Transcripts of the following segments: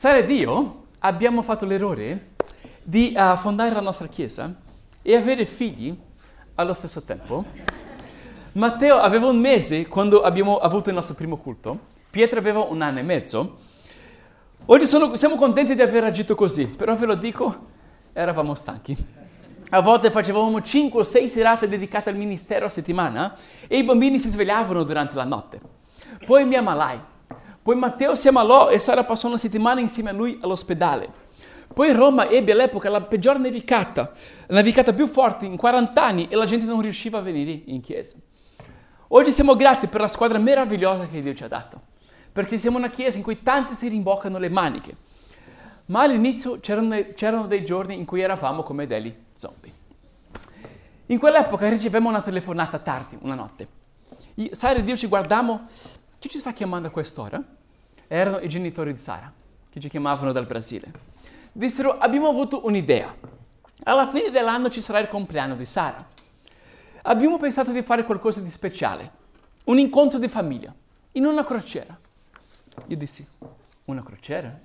Sara ed io abbiamo fatto l'errore di uh, fondare la nostra chiesa e avere figli allo stesso tempo. Matteo aveva un mese quando abbiamo avuto il nostro primo culto, Pietro aveva un anno e mezzo. Oggi sono, siamo contenti di aver agito così, però ve lo dico, eravamo stanchi. A volte facevamo 5 o 6 serate dedicate al ministero a settimana e i bambini si svegliavano durante la notte. Poi mi ammalai poi Matteo si ammalò e Sara passò una settimana insieme a lui all'ospedale. Poi Roma ebbe all'epoca la peggior nevicata, la nevicata più forte in 40 anni e la gente non riusciva a venire in chiesa. Oggi siamo grati per la squadra meravigliosa che Dio ci ha dato, perché siamo una chiesa in cui tanti si rimboccano le maniche. Ma all'inizio c'erano, c'erano dei giorni in cui eravamo come degli zombie. In quell'epoca ricevemmo una telefonata tardi, una notte. Sara e Dio ci guardammo chi ci sta chiamando a quest'ora? Erano i genitori di Sara, che ci chiamavano dal Brasile. Dissero, abbiamo avuto un'idea. Alla fine dell'anno ci sarà il compleanno di Sara. Abbiamo pensato di fare qualcosa di speciale, un incontro di famiglia, in una crociera. Io dissi, una crociera?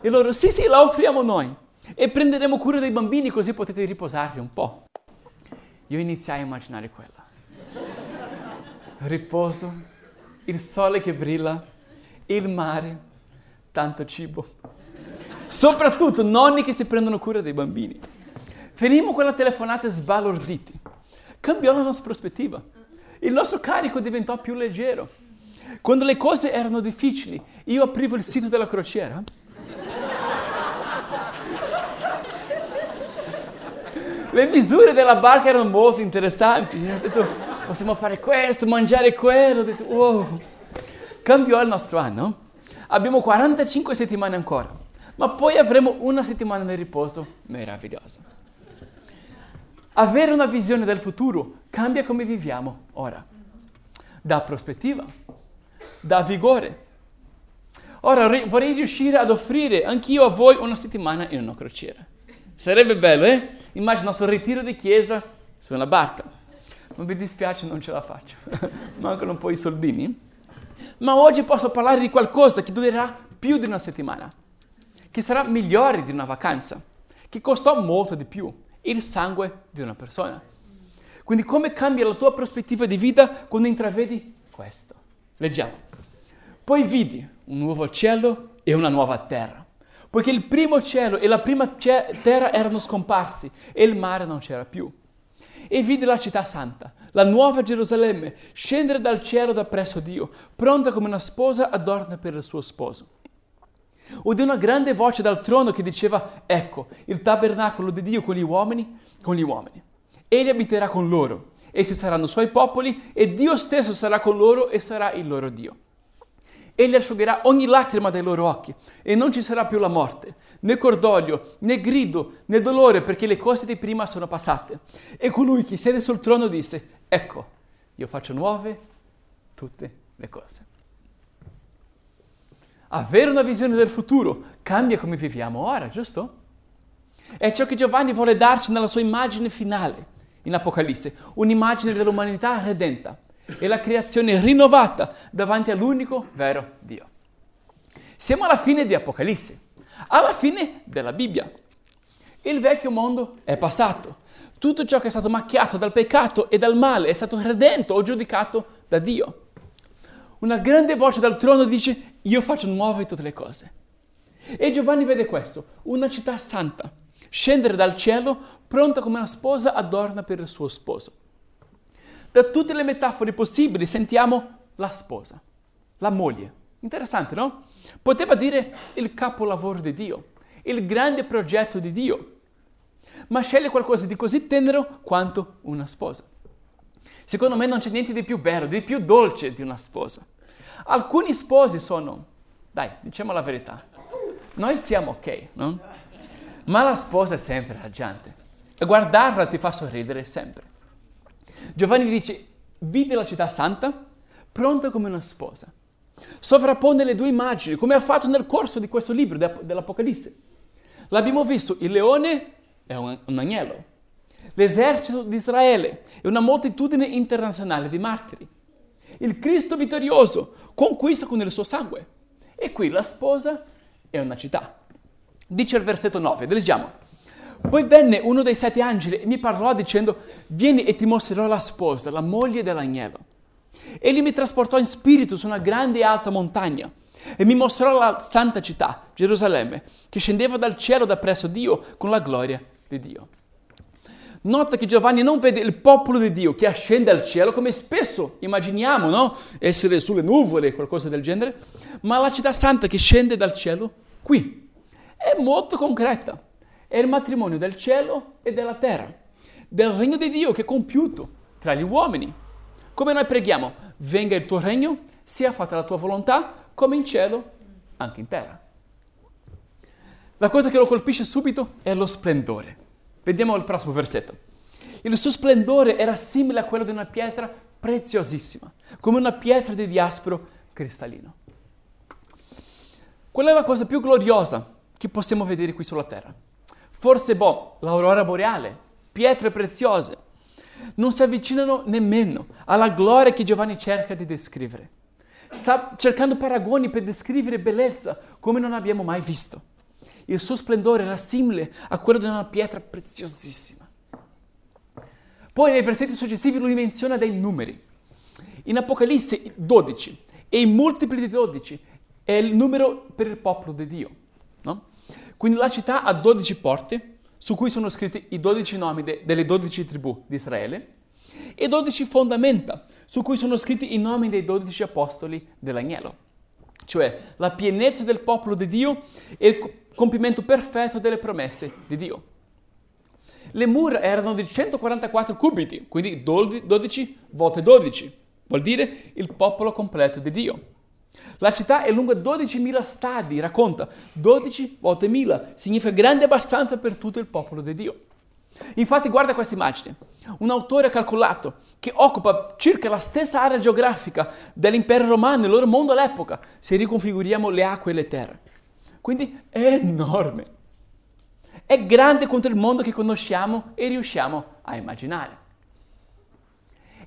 E loro, sì, sì, la offriamo noi. E prenderemo cura dei bambini così potete riposarvi un po'. Io iniziai a immaginare quella. Riposo, il sole che brilla, il mare, tanto cibo. Soprattutto nonni che si prendono cura dei bambini. Finimmo quella telefonata sbalorditi. Cambiò la nostra prospettiva. Il nostro carico diventò più leggero. Quando le cose erano difficili, io aprivo il sito della crociera. Le misure della barca erano molto interessanti. Ho detto, possiamo fare questo, mangiare quello. Ho detto, wow. Cambiò il nostro anno. Abbiamo 45 settimane ancora, ma poi avremo una settimana di riposo meravigliosa. Avere una visione del futuro cambia come viviamo ora. Da prospettiva, da vigore. Ora vorrei riuscire ad offrire anch'io a voi una settimana in una crociera. Sarebbe bello, eh? Immagina il nostro ritiro di chiesa su una barca non vi dispiace, non ce la faccio. Mancano un po' i soldini. Ma oggi posso parlare di qualcosa che durerà più di una settimana, che sarà migliore di una vacanza, che costò molto di più, il sangue di una persona. Quindi come cambia la tua prospettiva di vita quando intravedi questo? Leggiamo. Poi vidi un nuovo cielo e una nuova terra, poiché il primo cielo e la prima terra erano scomparsi e il mare non c'era più e vide la città santa, la nuova Gerusalemme, scendere dal cielo da presso Dio, pronta come una sposa adorna per il suo sposo. Udì una grande voce dal trono che diceva, ecco, il tabernacolo di Dio con gli uomini, con gli uomini. Egli abiterà con loro, essi saranno suoi popoli e Dio stesso sarà con loro e sarà il loro Dio. Egli asciugherà ogni lacrima dai loro occhi e non ci sarà più la morte, né cordoglio, né grido, né dolore, perché le cose di prima sono passate. E colui che siede sul trono disse, ecco, io faccio nuove tutte le cose. Avere una visione del futuro cambia come viviamo ora, giusto? È ciò che Giovanni vuole darci nella sua immagine finale in Apocalisse, un'immagine dell'umanità redenta e la creazione rinnovata davanti all'unico vero Dio. Siamo alla fine di Apocalisse, alla fine della Bibbia. Il vecchio mondo è passato. Tutto ciò che è stato macchiato dal peccato e dal male è stato redento o giudicato da Dio. Una grande voce dal trono dice, io faccio nuove tutte le cose. E Giovanni vede questo, una città santa, scendere dal cielo pronta come una sposa adorna per il suo sposo. Da tutte le metafore possibili sentiamo la sposa, la moglie. Interessante, no? Poteva dire il capolavoro di Dio, il grande progetto di Dio, ma sceglie qualcosa di così tenero quanto una sposa. Secondo me non c'è niente di più bello, di più dolce di una sposa. Alcuni sposi sono, dai, diciamo la verità, noi siamo ok, no? Ma la sposa è sempre raggiante e guardarla ti fa sorridere sempre. Giovanni dice, vide la città santa pronta come una sposa. Sovrappone le due immagini, come ha fatto nel corso di questo libro dell'Apocalisse. L'abbiamo visto, il leone è un, un agnello, l'esercito di Israele è una moltitudine internazionale di martiri. Il Cristo vittorioso conquista con il suo sangue. E qui la sposa è una città. Dice il versetto 9, leggiamo. Poi venne uno dei sette angeli e mi parlò dicendo, vieni e ti mostrerò la sposa, la moglie dell'agnello. Egli mi trasportò in spirito su una grande e alta montagna e mi mostrò la santa città, Gerusalemme, che scendeva dal cielo da presso Dio con la gloria di Dio. Nota che Giovanni non vede il popolo di Dio che ascende al cielo come spesso immaginiamo, no? Essere sulle nuvole, qualcosa del genere, ma la città santa che scende dal cielo qui. È molto concreta. È il matrimonio del cielo e della terra, del regno di Dio che è compiuto tra gli uomini. Come noi preghiamo, venga il tuo regno, sia fatta la tua volontà, come in cielo, anche in terra. La cosa che lo colpisce subito è lo splendore. Vediamo il prossimo versetto. Il suo splendore era simile a quello di una pietra preziosissima, come una pietra di diaspro cristallino. Qual è la cosa più gloriosa che possiamo vedere qui sulla terra? Forse, boh, l'aurora boreale, pietre preziose. Non si avvicinano nemmeno alla gloria che Giovanni cerca di descrivere. Sta cercando paragoni per descrivere bellezza come non abbiamo mai visto. Il suo splendore era simile a quello di una pietra preziosissima. Poi nei versetti successivi lui menziona dei numeri. In Apocalisse 12 e in multipli di 12 è il numero per il popolo di Dio. No? Quindi la città ha 12 porte su cui sono scritti i 12 nomi de- delle 12 tribù di Israele e 12 fondamenta su cui sono scritti i nomi dei 12 apostoli dell'agnello, cioè la pienezza del popolo di Dio e il compimento perfetto delle promesse di Dio. Le mura erano di 144 cubiti, quindi 12 volte 12, vuol dire il popolo completo di Dio. La città è lunga 12.000 stadi, racconta, 12 volte 1000, significa grande abbastanza per tutto il popolo di Dio. Infatti guarda questa immagine. Un autore ha calcolato che occupa circa la stessa area geografica dell'impero romano, il loro mondo all'epoca, se riconfiguriamo le acque e le terre. Quindi è enorme. È grande quanto il mondo che conosciamo e riusciamo a immaginare.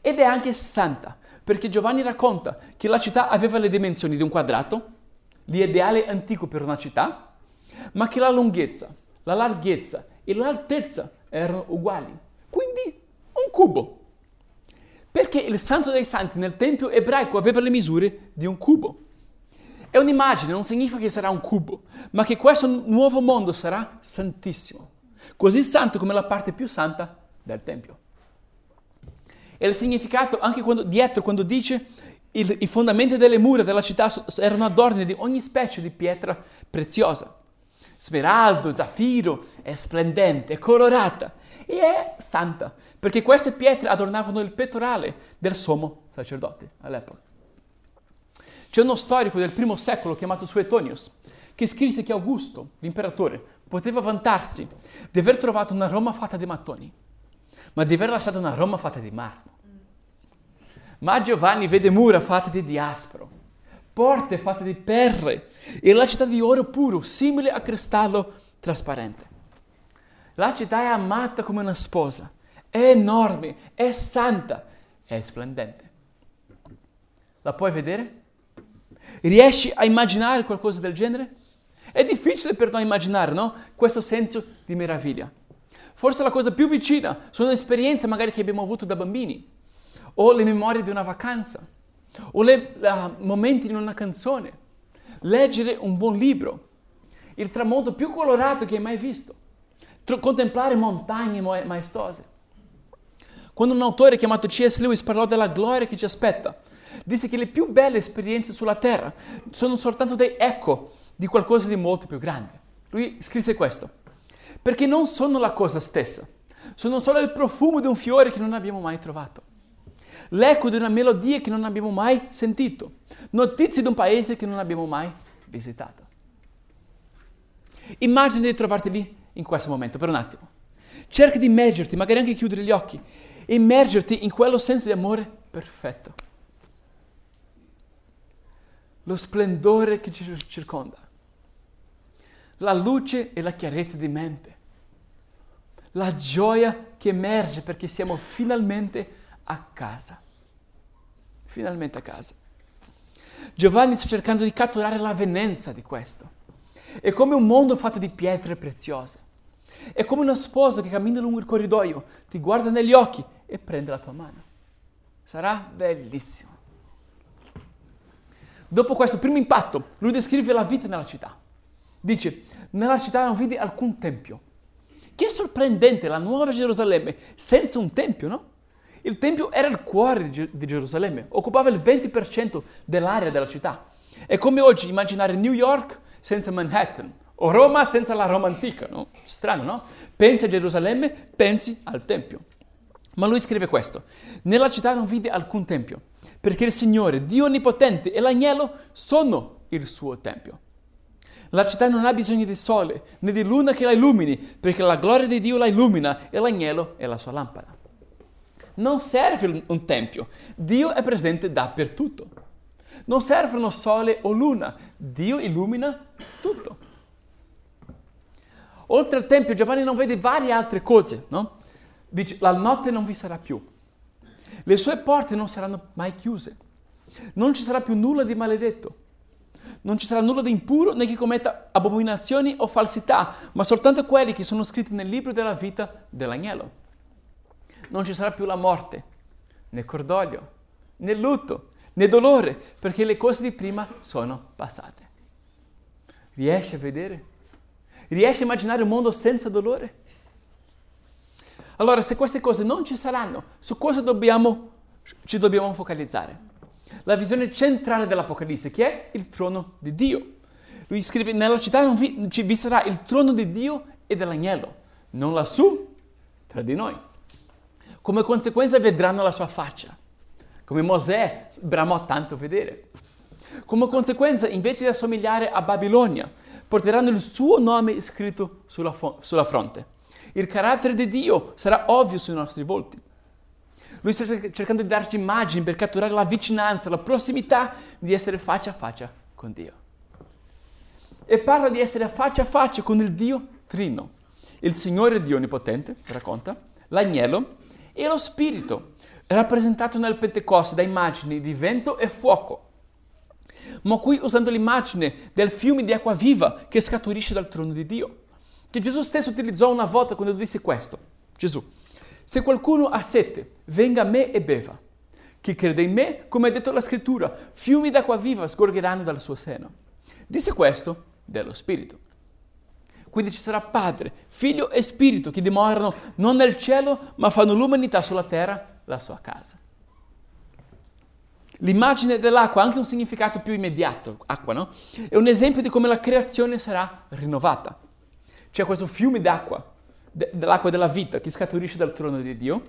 Ed è anche santa, perché Giovanni racconta che la città aveva le dimensioni di un quadrato, l'ideale antico per una città, ma che la lunghezza, la larghezza e l'altezza erano uguali. Quindi un cubo. Perché il santo dei santi nel tempio ebraico aveva le misure di un cubo. È un'immagine, non significa che sarà un cubo, ma che questo nuovo mondo sarà santissimo. Così santo come la parte più santa del tempio. E il significato anche quando, dietro, quando dice il, i fondamenti delle mura della città erano adorni di ogni specie di pietra preziosa smeraldo, zaffiro, è splendente, è colorata e è santa, perché queste pietre adornavano il pettorale del sommo sacerdote all'epoca. C'è uno storico del primo secolo chiamato Suetonius che scrisse che Augusto, l'imperatore, poteva vantarsi di aver trovato una Roma fatta di mattoni, ma di aver lasciato una Roma fatta di marmo. Ma Giovanni vede mura fatte di diaspro, porte fatte di perle e la città di oro puro, simile a cristallo trasparente. La città è amata come una sposa, è enorme, è santa, è splendente. La puoi vedere? Riesci a immaginare qualcosa del genere? È difficile per noi immaginare, no? Questo senso di meraviglia. Forse la cosa più vicina sono esperienze magari che abbiamo avuto da bambini o le memorie di una vacanza o le, uh, momenti in una canzone, leggere un buon libro, il tramonto più colorato che hai mai visto, Tr- contemplare montagne ma- maestose. Quando un autore chiamato C.S. Lewis parlò della gloria che ci aspetta, disse che le più belle esperienze sulla terra sono soltanto dei eco di qualcosa di molto più grande. Lui scrisse questo, perché non sono la cosa stessa, sono solo il profumo di un fiore che non abbiamo mai trovato l'eco di una melodia che non abbiamo mai sentito, notizie di un paese che non abbiamo mai visitato. Immagina di trovarti lì in questo momento per un attimo. Cerca di immergerti, magari anche chiudere gli occhi, immergerti in quello senso di amore perfetto. Lo splendore che ci circonda, la luce e la chiarezza di mente, la gioia che emerge perché siamo finalmente a casa. Finalmente a casa. Giovanni sta cercando di catturare l'avvenenza di questo. È come un mondo fatto di pietre preziose. È come una sposa che cammina lungo il corridoio, ti guarda negli occhi e prende la tua mano. Sarà bellissimo. Dopo questo primo impatto, lui descrive la vita nella città. Dice, nella città non vidi alcun tempio. Che sorprendente la nuova Gerusalemme senza un tempio, no? Il tempio era il cuore di Gerusalemme, occupava il 20% dell'area della città. È come oggi immaginare New York senza Manhattan o Roma senza la Roma antica, no? Strano, no? Pensi a Gerusalemme, pensi al Tempio. Ma lui scrive questo: Nella città non vide alcun tempio, perché il Signore, Dio Onnipotente e l'agnello sono il suo tempio. La città non ha bisogno di sole né di luna che la illumini, perché la gloria di Dio la illumina e l'agnello è la sua lampada. Non serve un tempio, Dio è presente dappertutto. Non servono sole o luna, Dio illumina tutto. Oltre al Tempio Giovanni non vede varie altre cose, no? Dice, la notte non vi sarà più, le sue porte non saranno mai chiuse, non ci sarà più nulla di maledetto, non ci sarà nulla di impuro né che commetta abominazioni o falsità, ma soltanto quelli che sono scritti nel libro della vita dell'agnello. Non ci sarà più la morte, né cordoglio, né lutto, né dolore, perché le cose di prima sono passate. Riesci a vedere? Riesci a immaginare un mondo senza dolore? Allora, se queste cose non ci saranno, su cosa dobbiamo, ci dobbiamo focalizzare? La visione centrale dell'Apocalisse, che è il trono di Dio. Lui scrive, nella città vi, vi sarà il trono di Dio e dell'agnello, non lassù, tra di noi. Come conseguenza vedranno la sua faccia come Mosè bramò tanto vedere. Come conseguenza, invece di assomigliare a Babilonia, porteranno il suo nome scritto sulla, sulla fronte. Il carattere di Dio sarà ovvio sui nostri volti. Lui sta cercando di darci immagini per catturare la vicinanza, la prossimità di essere faccia a faccia con Dio. E parla di essere faccia a faccia con il Dio Trino, il Signore Dio Onnipotente, racconta, l'agnello e lo Spirito, rappresentato nel Pentecoste da immagini di vento e fuoco. Ma qui usando l'immagine del fiume di acqua viva che scaturisce dal trono di Dio, che Gesù stesso utilizzò una volta quando disse questo. Gesù, se qualcuno ha sete, venga a me e beva. Chi crede in me, come ha detto la scrittura, fiumi d'acqua viva sgorgeranno dal suo seno. Disse questo dello Spirito. Quindi ci sarà Padre, Figlio e Spirito che dimorano non nel cielo, ma fanno l'umanità sulla terra la sua casa. L'immagine dell'acqua ha anche un significato più immediato, acqua, no? È un esempio di come la creazione sarà rinnovata. C'è questo fiume d'acqua, de- dell'acqua della vita, che scaturisce dal trono di Dio.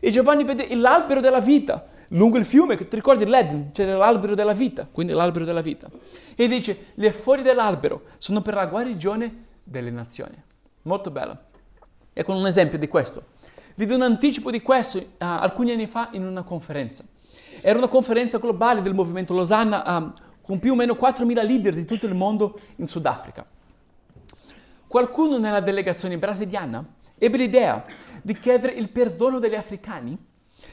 E Giovanni vede l'albero della vita lungo il fiume, ti ricordi l'Eden? C'era l'albero della vita, quindi l'albero della vita. E dice, le fuori dell'albero sono per la guarigione delle nazioni. Molto bello. Ecco un esempio di questo. Vidi un anticipo di questo uh, alcuni anni fa in una conferenza. Era una conferenza globale del movimento Losanna uh, con più o meno 4.000 leader di tutto il mondo in Sudafrica. Qualcuno nella delegazione brasiliana ebbe l'idea di chiedere il perdono degli africani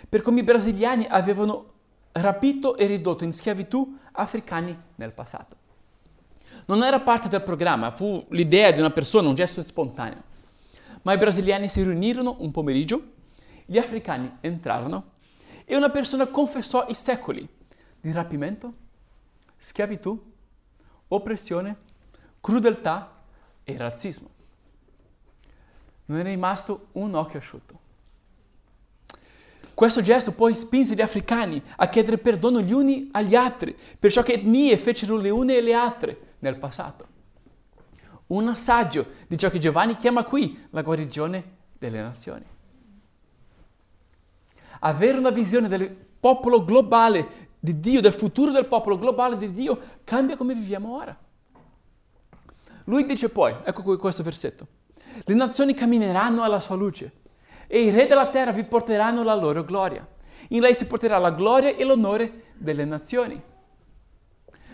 per come i brasiliani avevano rapito e ridotto in schiavitù africani nel passato. Non era parte del programma, fu l'idea di una persona, un gesto spontaneo. Ma i brasiliani si riunirono un pomeriggio, gli africani entrarono e una persona confessò i secoli di rapimento, schiavitù, oppressione, crudeltà e razzismo. Non è rimasto un occhio asciutto. Questo gesto poi spinse gli africani a chiedere perdono gli uni agli altri per ciò che etnie fecero le une e le altre nel passato un assaggio di ciò che Giovanni chiama qui la guarigione delle nazioni. Avere una visione del popolo globale di Dio, del futuro del popolo globale di Dio, cambia come viviamo ora. Lui dice poi, ecco questo versetto, le nazioni cammineranno alla sua luce e i re della terra vi porteranno la loro gloria. In lei si porterà la gloria e l'onore delle nazioni.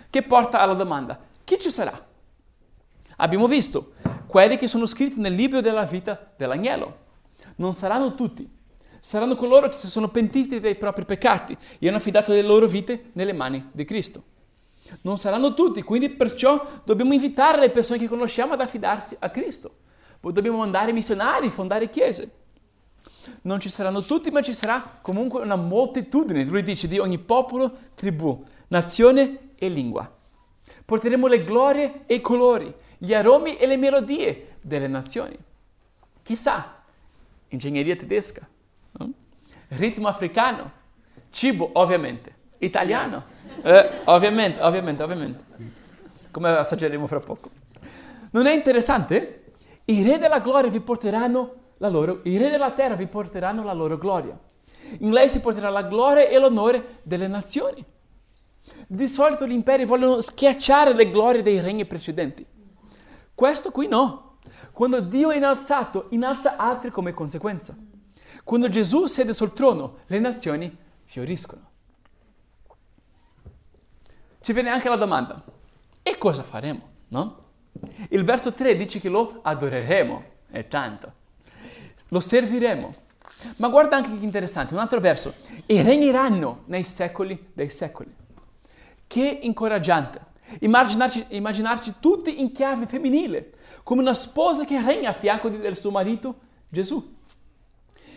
Che porta alla domanda, chi ci sarà? Abbiamo visto quelli che sono scritti nel libro della vita dell'agnello. Non saranno tutti, saranno coloro che si sono pentiti dei propri peccati e hanno affidato le loro vite nelle mani di Cristo. Non saranno tutti, quindi perciò dobbiamo invitare le persone che conosciamo ad affidarsi a Cristo. Poi dobbiamo mandare missionari, fondare chiese. Non ci saranno tutti, ma ci sarà comunque una moltitudine, lui dice, di ogni popolo, tribù, nazione e lingua. Porteremo le glorie e i colori, gli aromi e le melodie delle nazioni. Chissà, ingegneria tedesca, no? ritmo africano, cibo ovviamente, italiano, eh, ovviamente, ovviamente, ovviamente, come assaggeremo fra poco. Non è interessante? I re della gloria vi porteranno la loro, i re della terra vi porteranno la loro gloria. In lei si porterà la gloria e l'onore delle nazioni. Di solito gli imperi vogliono schiacciare le glorie dei regni precedenti. Questo qui no. Quando Dio è innalzato, innalza altri come conseguenza. Quando Gesù siede sul trono, le nazioni fioriscono. Ci viene anche la domanda, e cosa faremo? No? Il verso 3 dice che lo adoreremo, è tanto. Lo serviremo. Ma guarda anche che interessante, un altro verso, e regneranno nei secoli dei secoli. Che incoraggiante. Immaginarci, immaginarci tutti in chiave femminile, come una sposa che regna a fianco del suo marito Gesù.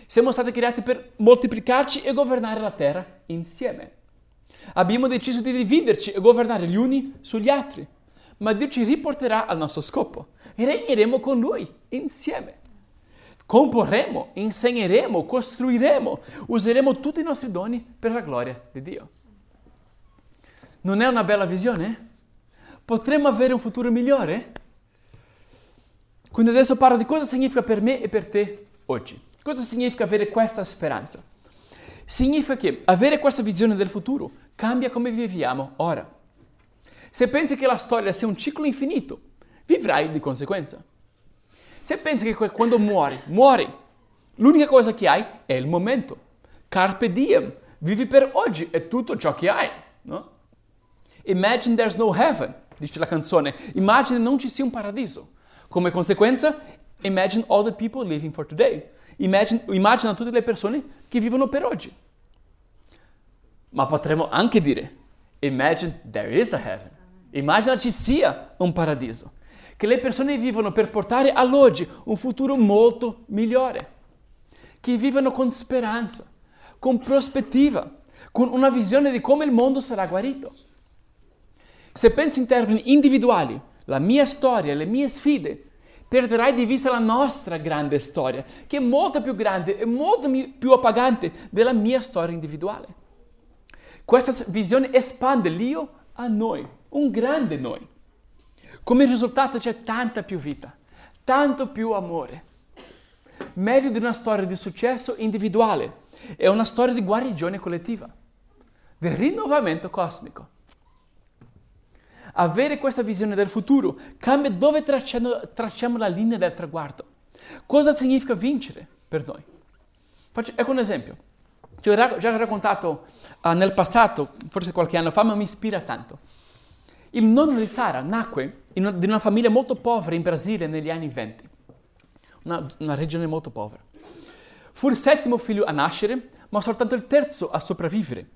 Siamo stati creati per moltiplicarci e governare la terra insieme. Abbiamo deciso di dividerci e governare gli uni sugli altri, ma Dio ci riporterà al nostro scopo e regneremo con Lui insieme. Comporremo, insegneremo, costruiremo, useremo tutti i nostri doni per la gloria di Dio. Non è una bella visione? Potremmo avere un futuro migliore? Quindi adesso parlo di cosa significa per me e per te oggi. Cosa significa avere questa speranza? Significa che avere questa visione del futuro cambia come viviamo ora. Se pensi che la storia sia un ciclo infinito, vivrai di conseguenza. Se pensi che quando muori, muori, l'unica cosa che hai è il momento. Carpe diem, vivi per oggi, è tutto ciò che hai. No? Imagine there's no heaven, dice la canzone. Immagina non ci sia un paradiso. Come conseguenza, imagine all the people living for today. Imagine, immagina tutte le persone che vivono per oggi. Ma potremmo anche dire, imagine there is a heaven. Immagina ci sia un paradiso. Che le persone vivono per portare all'oggi un futuro molto migliore. Che vivono con speranza, con prospettiva, con una visione di come il mondo sarà guarito. Se pensi in termini individuali, la mia storia, le mie sfide, perderai di vista la nostra grande storia, che è molto più grande e molto più appagante della mia storia individuale. Questa visione espande l'io a noi, un grande noi. Come risultato c'è tanta più vita, tanto più amore. Meglio di una storia di successo individuale, è una storia di guarigione collettiva, di rinnovamento cosmico. Avere questa visione del futuro cambia dove tracciamo, tracciamo la linea del traguardo. Cosa significa vincere per noi? Faccio, ecco un esempio. Ti ho già raccontato uh, nel passato, forse qualche anno fa, ma mi ispira tanto. Il nonno di Sara nacque in una, in una famiglia molto povera in Brasile negli anni 20, una, una regione molto povera. Fu il settimo figlio a nascere, ma soltanto il terzo a sopravvivere,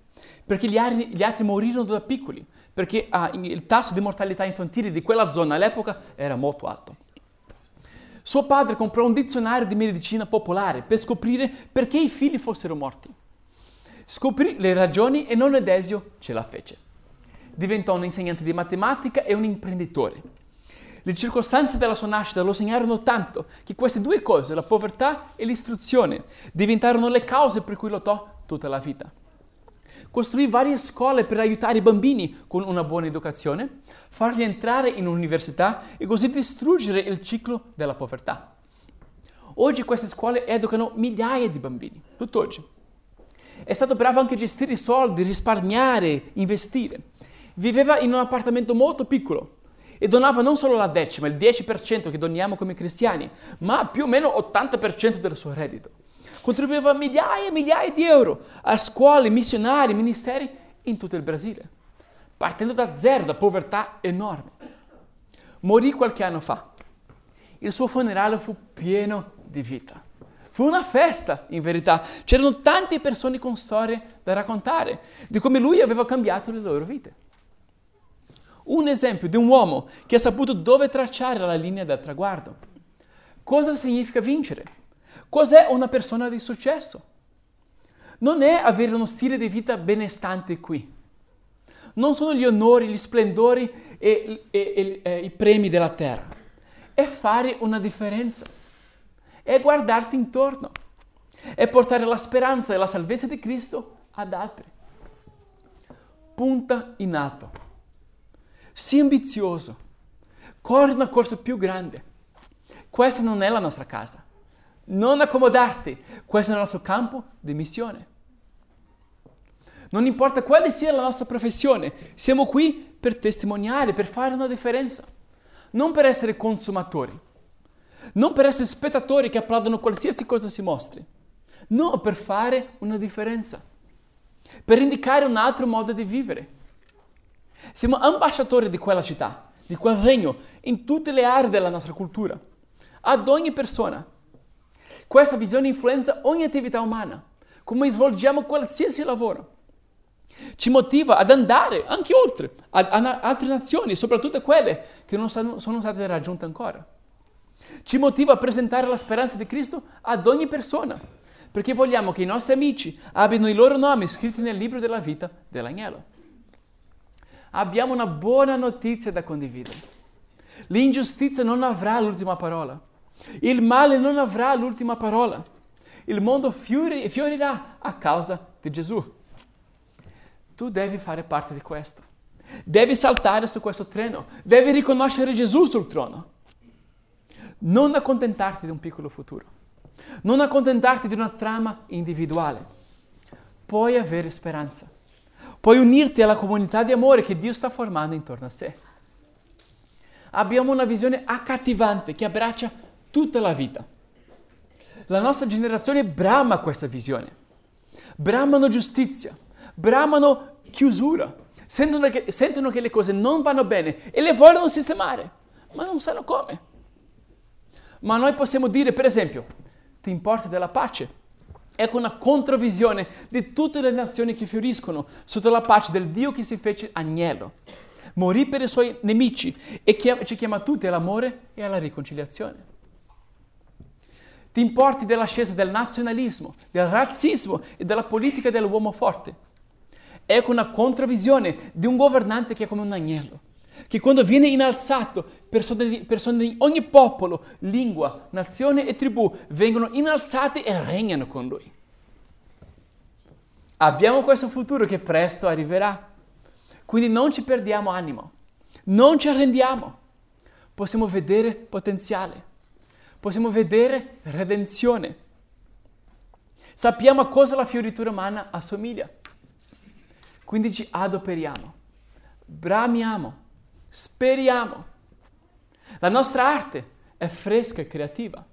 perché gli altri, gli altri morirono da piccoli, perché ah, il tasso di mortalità infantile di quella zona all'epoca era molto alto. Suo padre comprò un dizionario di medicina popolare per scoprire perché i figli fossero morti. Scoprì le ragioni e non Edesio ce la fece. Diventò un insegnante di matematica e un imprenditore. Le circostanze della sua nascita lo segnarono tanto che queste due cose, la povertà e l'istruzione, diventarono le cause per cui lottò tutta la vita costruì varie scuole per aiutare i bambini con una buona educazione, farli entrare in università e così distruggere il ciclo della povertà. Oggi queste scuole educano migliaia di bambini, tutt'oggi. È stato bravo anche a gestire i soldi, risparmiare, investire. Viveva in un appartamento molto piccolo e donava non solo la decima, il 10% che doniamo come cristiani, ma più o meno l'80% del suo reddito contribuiva migliaia e migliaia di euro a scuole, missionari, ministeri in tutto il Brasile, partendo da zero, da povertà enorme. Morì qualche anno fa. Il suo funerale fu pieno di vita. Fu una festa, in verità. C'erano tante persone con storie da raccontare di come lui aveva cambiato le loro vite. Un esempio di un uomo che ha saputo dove tracciare la linea del traguardo. Cosa significa vincere? Cos'è una persona di successo? Non è avere uno stile di vita benestante qui. Non sono gli onori, gli splendori e, e, e, e i premi della terra. È fare una differenza. È guardarti intorno. È portare la speranza e la salvezza di Cristo ad altri. Punta in alto. Sii ambizioso. Corri una corsa più grande. Questa non è la nostra casa. Non accomodarti. Questo è il nostro campo di missione. Non importa quale sia la nostra professione, siamo qui per testimoniare, per fare una differenza. Non per essere consumatori. Non per essere spettatori che applaudono qualsiasi cosa si mostri. No, per fare una differenza. Per indicare un altro modo di vivere. Siamo ambasciatori di quella città, di quel regno, in tutte le aree della nostra cultura, ad ogni persona. Questa visione influenza ogni attività umana, come svolgiamo qualsiasi lavoro. Ci motiva ad andare anche oltre, ad, ad altre nazioni, soprattutto quelle che non sono, sono state raggiunte ancora. Ci motiva a presentare la speranza di Cristo ad ogni persona, perché vogliamo che i nostri amici abbiano i loro nomi scritti nel libro della vita dell'agnello abbiamo una buona notizia da condividere. L'ingiustizia non avrà l'ultima parola. Il male non avrà l'ultima parola. Il mondo fiori, fiorirà a causa di Gesù. Tu devi fare parte di questo. Devi saltare su questo treno. Devi riconoscere Gesù sul trono. Non accontentarti di un piccolo futuro. Non accontentarti di una trama individuale. Puoi avere speranza puoi unirti alla comunità di amore che Dio sta formando intorno a sé. Abbiamo una visione accattivante che abbraccia tutta la vita. La nostra generazione brama questa visione. Bramano giustizia, bramano chiusura, sentono che, sentono che le cose non vanno bene e le vogliono sistemare, ma non sanno come. Ma noi possiamo dire, per esempio, ti importa della pace? Ecco una controvisione di tutte le nazioni che fioriscono sotto la pace del Dio che si fece agnello. Morì per i suoi nemici e ci chiama tutti all'amore e alla riconciliazione. Ti importi dell'ascesa del nazionalismo, del razzismo e della politica dell'uomo forte. Ecco una controvisione di un governante che è come un agnello, che quando viene innalzato, persone di, persone di ogni popolo, lingua, nazione e tribù vengono innalzate e regnano con lui. Abbiamo questo futuro che presto arriverà, quindi non ci perdiamo animo, non ci arrendiamo, possiamo vedere potenziale, possiamo vedere redenzione. Sappiamo a cosa la fioritura umana assomiglia, quindi ci adoperiamo, bramiamo speriamo. La nostra arte è fresca e creativa.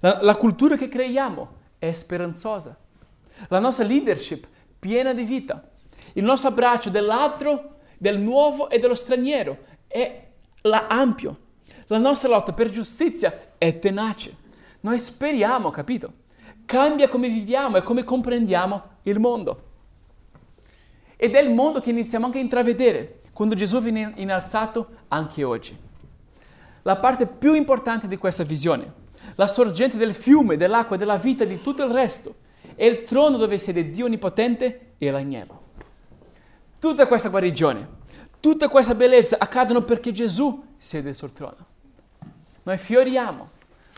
La, la cultura che creiamo è speranzosa. La nostra leadership piena di vita. Il nostro abbraccio dell'altro, del nuovo e dello straniero è ampio. La nostra lotta per giustizia è tenace. Noi speriamo, capito? Cambia come viviamo e come comprendiamo il mondo. Ed è il mondo che iniziamo anche a intravedere quando Gesù viene innalzato anche oggi. La parte più importante di questa visione, la sorgente del fiume, dell'acqua, della vita, di tutto il resto, è il trono dove siede Dio Onnipotente e l'agnello. Tutta questa guarigione, tutta questa bellezza accadono perché Gesù siede sul trono. Noi fioriamo,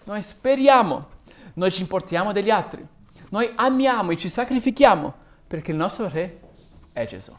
noi speriamo, noi ci importiamo degli altri, noi amiamo e ci sacrifichiamo perché il nostro Re è Gesù.